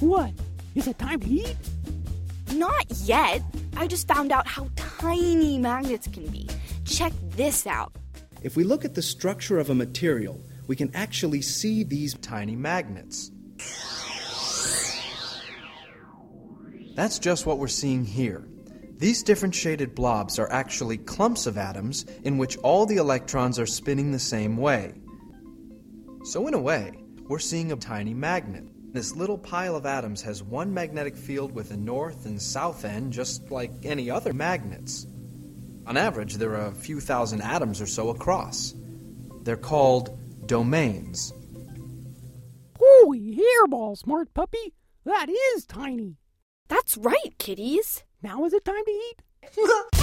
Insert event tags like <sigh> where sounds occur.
What? Is it time to eat? Not yet. I just found out how tiny magnets can be. Check this out. If we look at the structure of a material, we can actually see these tiny magnets. That's just what we're seeing here. These different shaded blobs are actually clumps of atoms in which all the electrons are spinning the same way. So, in a way, we're seeing a tiny magnet. This little pile of atoms has one magnetic field with a north and south end, just like any other magnets. On average, there are a few thousand atoms or so across. They're called domains. Holy hairball, smart puppy! That is tiny! That's right, kitties. Now is it time to eat? <laughs>